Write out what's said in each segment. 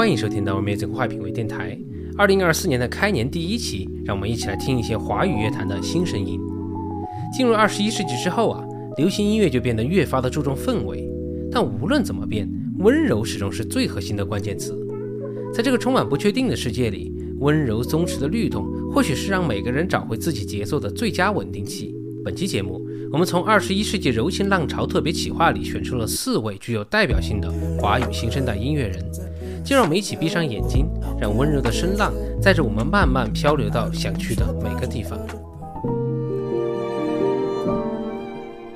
欢迎收听到我们这个坏品味电台。二零二四年的开年第一期，让我们一起来听一些华语乐坛的新声音。进入二十一世纪之后啊，流行音乐就变得越发的注重氛围。但无论怎么变，温柔始终是最核心的关键词。在这个充满不确定的世界里，温柔松弛的律动，或许是让每个人找回自己节奏的最佳稳定器。本期节目，我们从二十一世纪柔情浪潮特别企划里选出了四位具有代表性的华语新生代音乐人。就让我们一起闭上眼睛，让温柔的声浪载着我们慢慢漂流到想去的每个地方。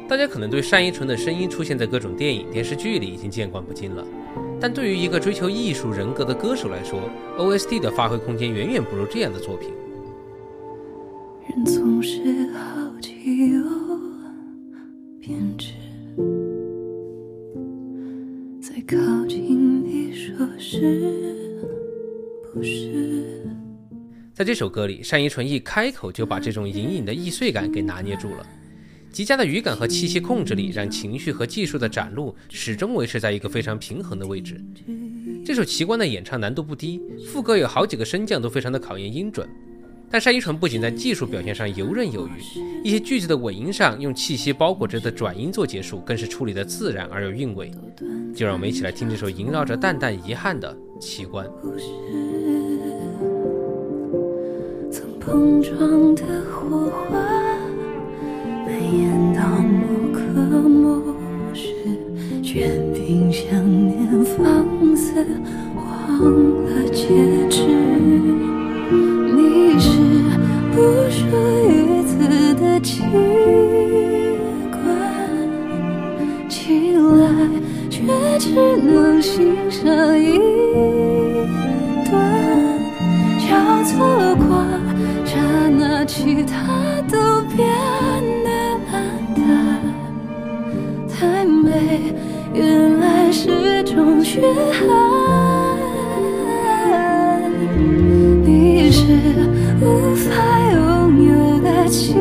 大家可能对单依纯的声音出现在各种电影、电视剧里已经见惯不惊了，但对于一个追求艺术人格的歌手来说，OST 的发挥空间远远不如这样的作品。人总是好奇又偏执，在靠近。是不是？在这首歌里，单依纯一开口就把这种隐隐的易碎感给拿捏住了，极佳的语感和气息控制力，让情绪和技术的展露始终维持在一个非常平衡的位置。这首《奇观》的演唱难度不低，副歌有好几个升降都非常的考验音准。但单依纯不仅在技术表现上游刃有余，一些句子的尾音上用气息包裹着的转音做结束，更是处理的自然而有韵味。就让我们一起来听这首萦绕着淡淡遗憾的《奇观》。曾碰撞的火花，蔓延到某刻某时，却凭想念放肆忘了节都变得暗淡。太美，原来是种缺憾。你是无法拥有的奇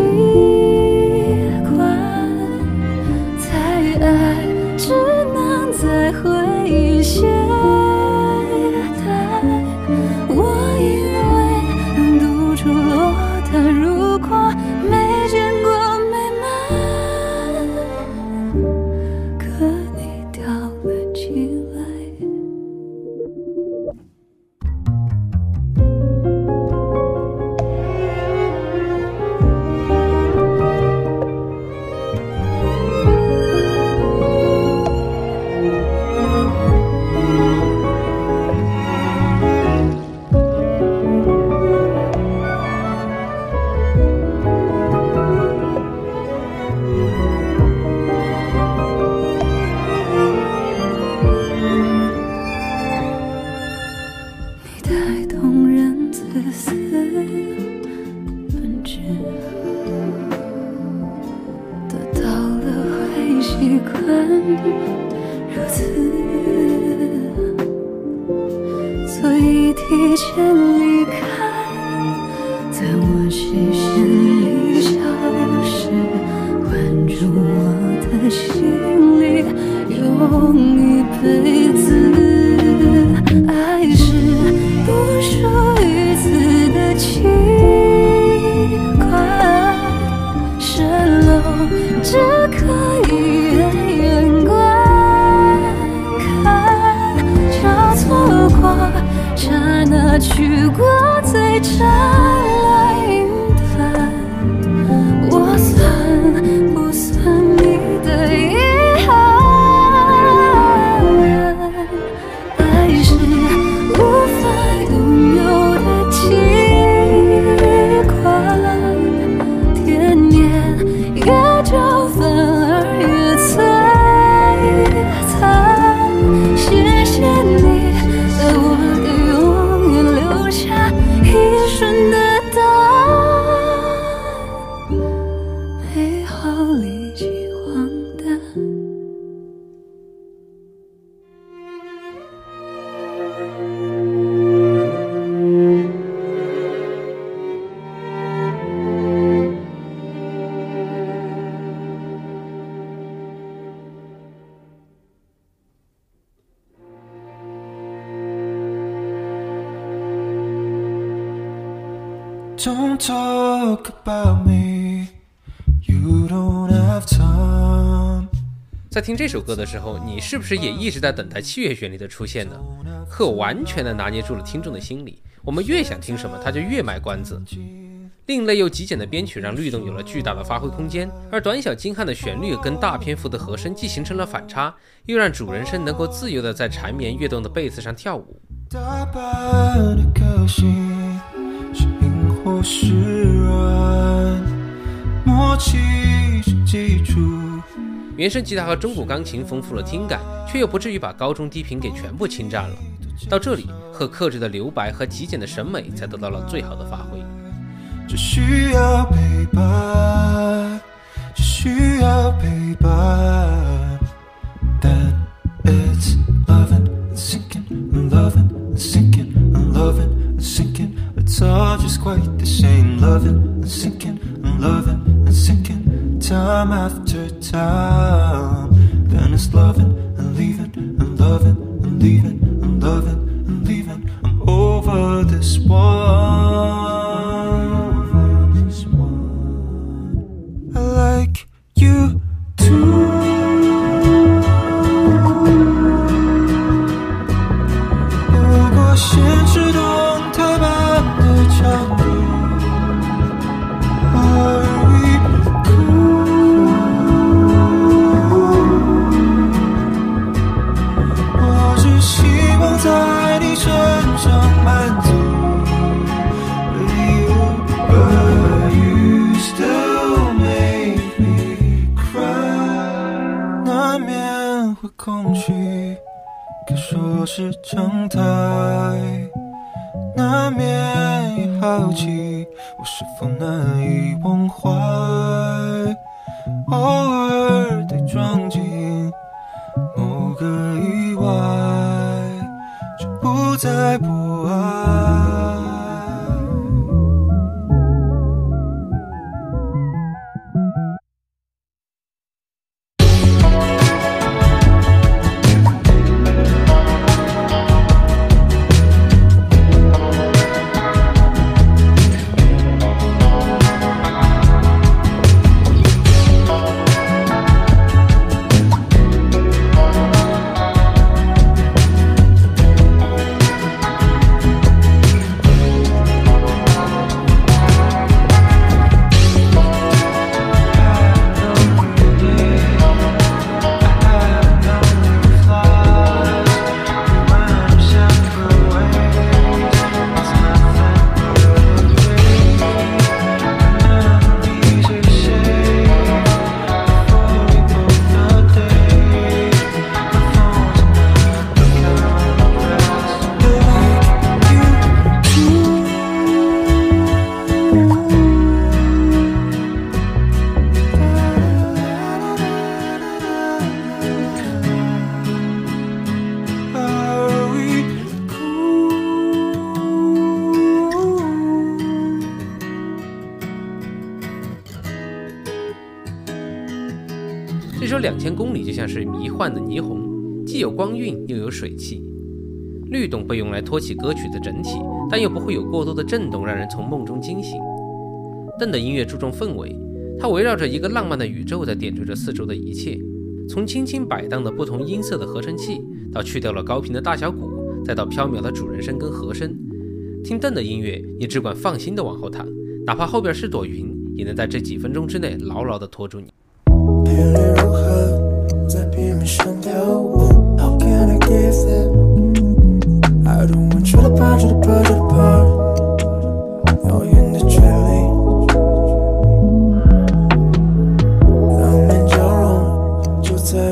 一辈子，爱是不奢于此的奇观，蜃楼只可以远远观看，就错过刹那，去过最真。Ooh. Don't talk about me. You don't have time. 在听这首歌的时候，你是不是也一直在等待器乐旋律的出现呢？可完全的拿捏住了听众的心理，我们越想听什么，他就越卖关子。另类又极简的编曲让律动有了巨大的发挥空间，而短小精悍的旋律跟大篇幅的和声既形成了反差，又让主人声能够自由的在缠绵跃动的贝斯上跳舞。的个性是软，默契是基础。原声吉他和中古钢琴丰富了听感，却又不至于把高中低频给全部侵占了。到这里，和克制的留白和极简的审美才得到了最好的发挥。只需要陪伴，只需要陪伴。Just quite the same. Loving and sinking and loving and sinking. Time after time. Then it's loving and leaving and loving 和空虚。可说是常态，难免好奇，我是否难以忘怀？偶尔得撞进某个意外，就不再不两千公里》就像是迷幻的霓虹，既有光晕又有水汽。律动被用来托起歌曲的整体，但又不会有过多的震动，让人从梦中惊醒。邓的音乐注重氛围，它围绕着一个浪漫的宇宙在点缀着四周的一切。从轻轻摆荡的不同音色的合成器，到去掉了高频的大小鼓，再到飘渺的主人声跟和声。听邓的音乐，你只管放心的往后躺，哪怕后边是朵云，也能在这几分钟之内牢牢的拖住你。别人如何在屏幕上跳舞？How can I give them? I don't want you to part, you to part, you to part。遥远的距离，浪漫交融就在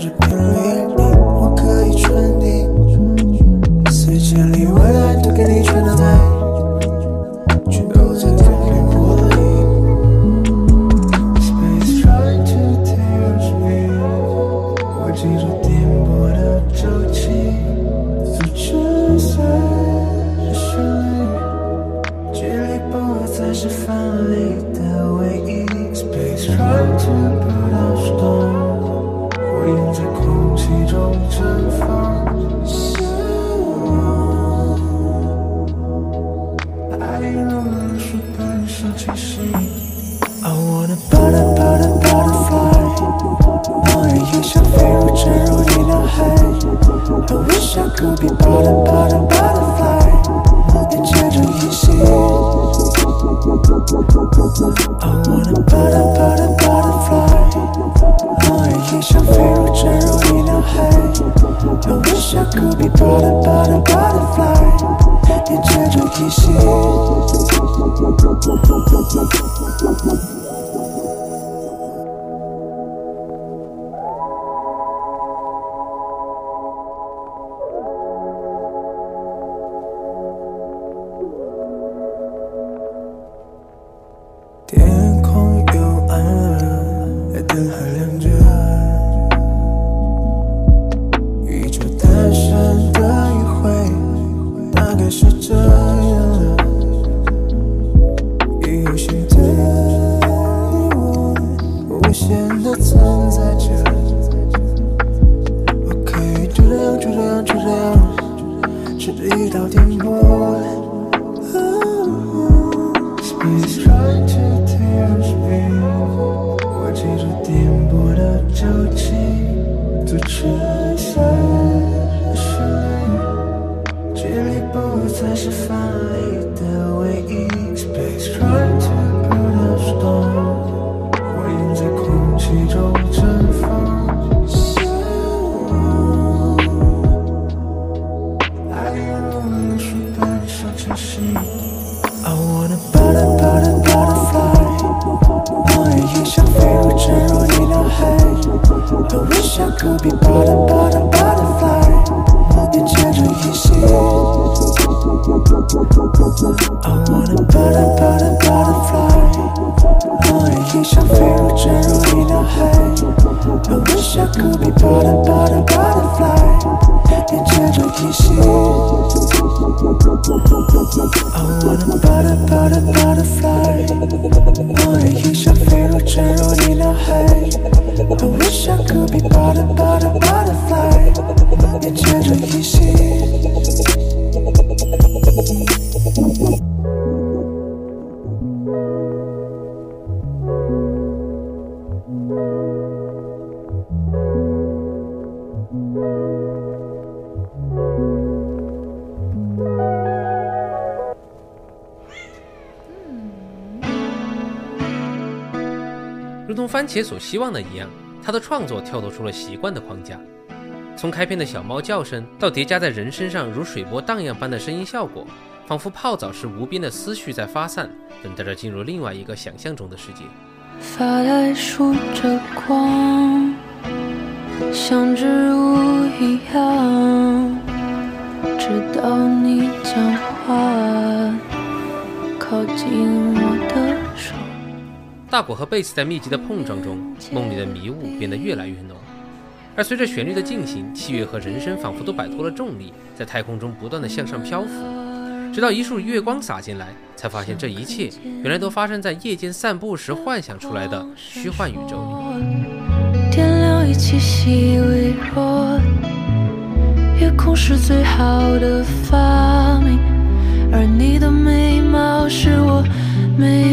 wish I could be but a but a butterfly And children you see. I want a butter, butter, butterfly Mine, I wish I could be but a but a butterfly And children you see. I wanna butter, butter, butterfly. 如同番茄所希望的一样，他的创作跳脱出了习惯的框架。从开篇的小猫叫声，到叠加在人身上如水波荡漾般的声音效果，仿佛泡澡时无边的思绪在发散，等待着进入另外一个想象中的世界。发呆数着光，像植物一样，直到你讲话靠近我的手。大果和贝斯在密集的碰撞中，梦里的迷雾变得越来越浓。而随着旋律的进行，器乐和人声仿佛都摆脱了重力，在太空中不断的向上漂浮，直到一束月光洒进来，才发现这一切原来都发生在夜间散步时幻想出来的虚幻宇宙里。点亮一气息微弱，夜空是最好的发明，而你的美貌是我每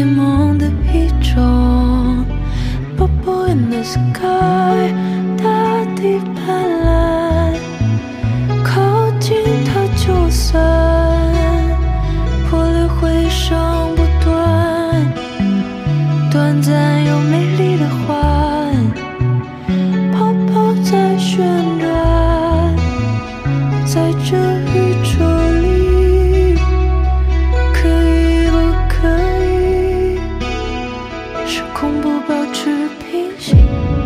时空不保持平行。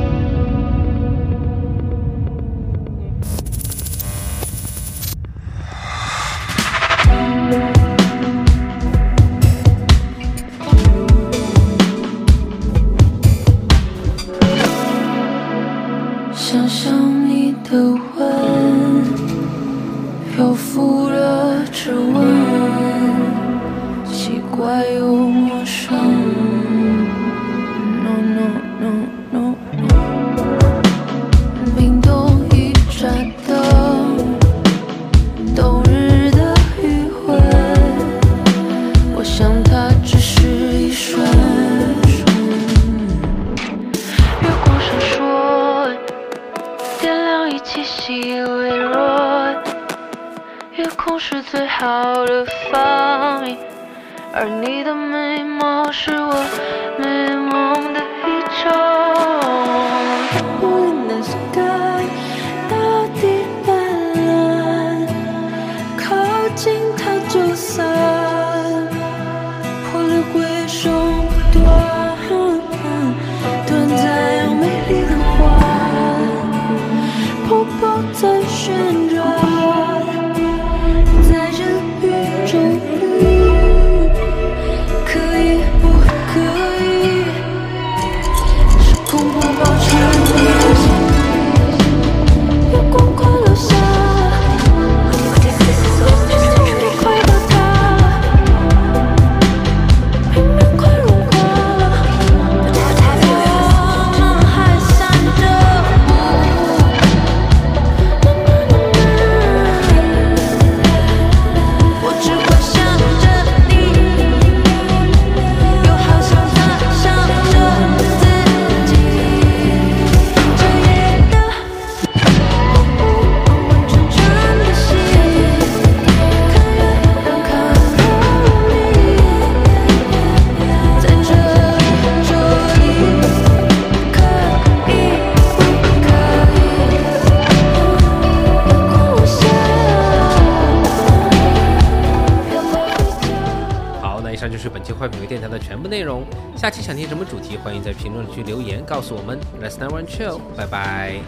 下期想听什么主题，欢迎在评论区留言告诉我们。Let's never chill，拜拜。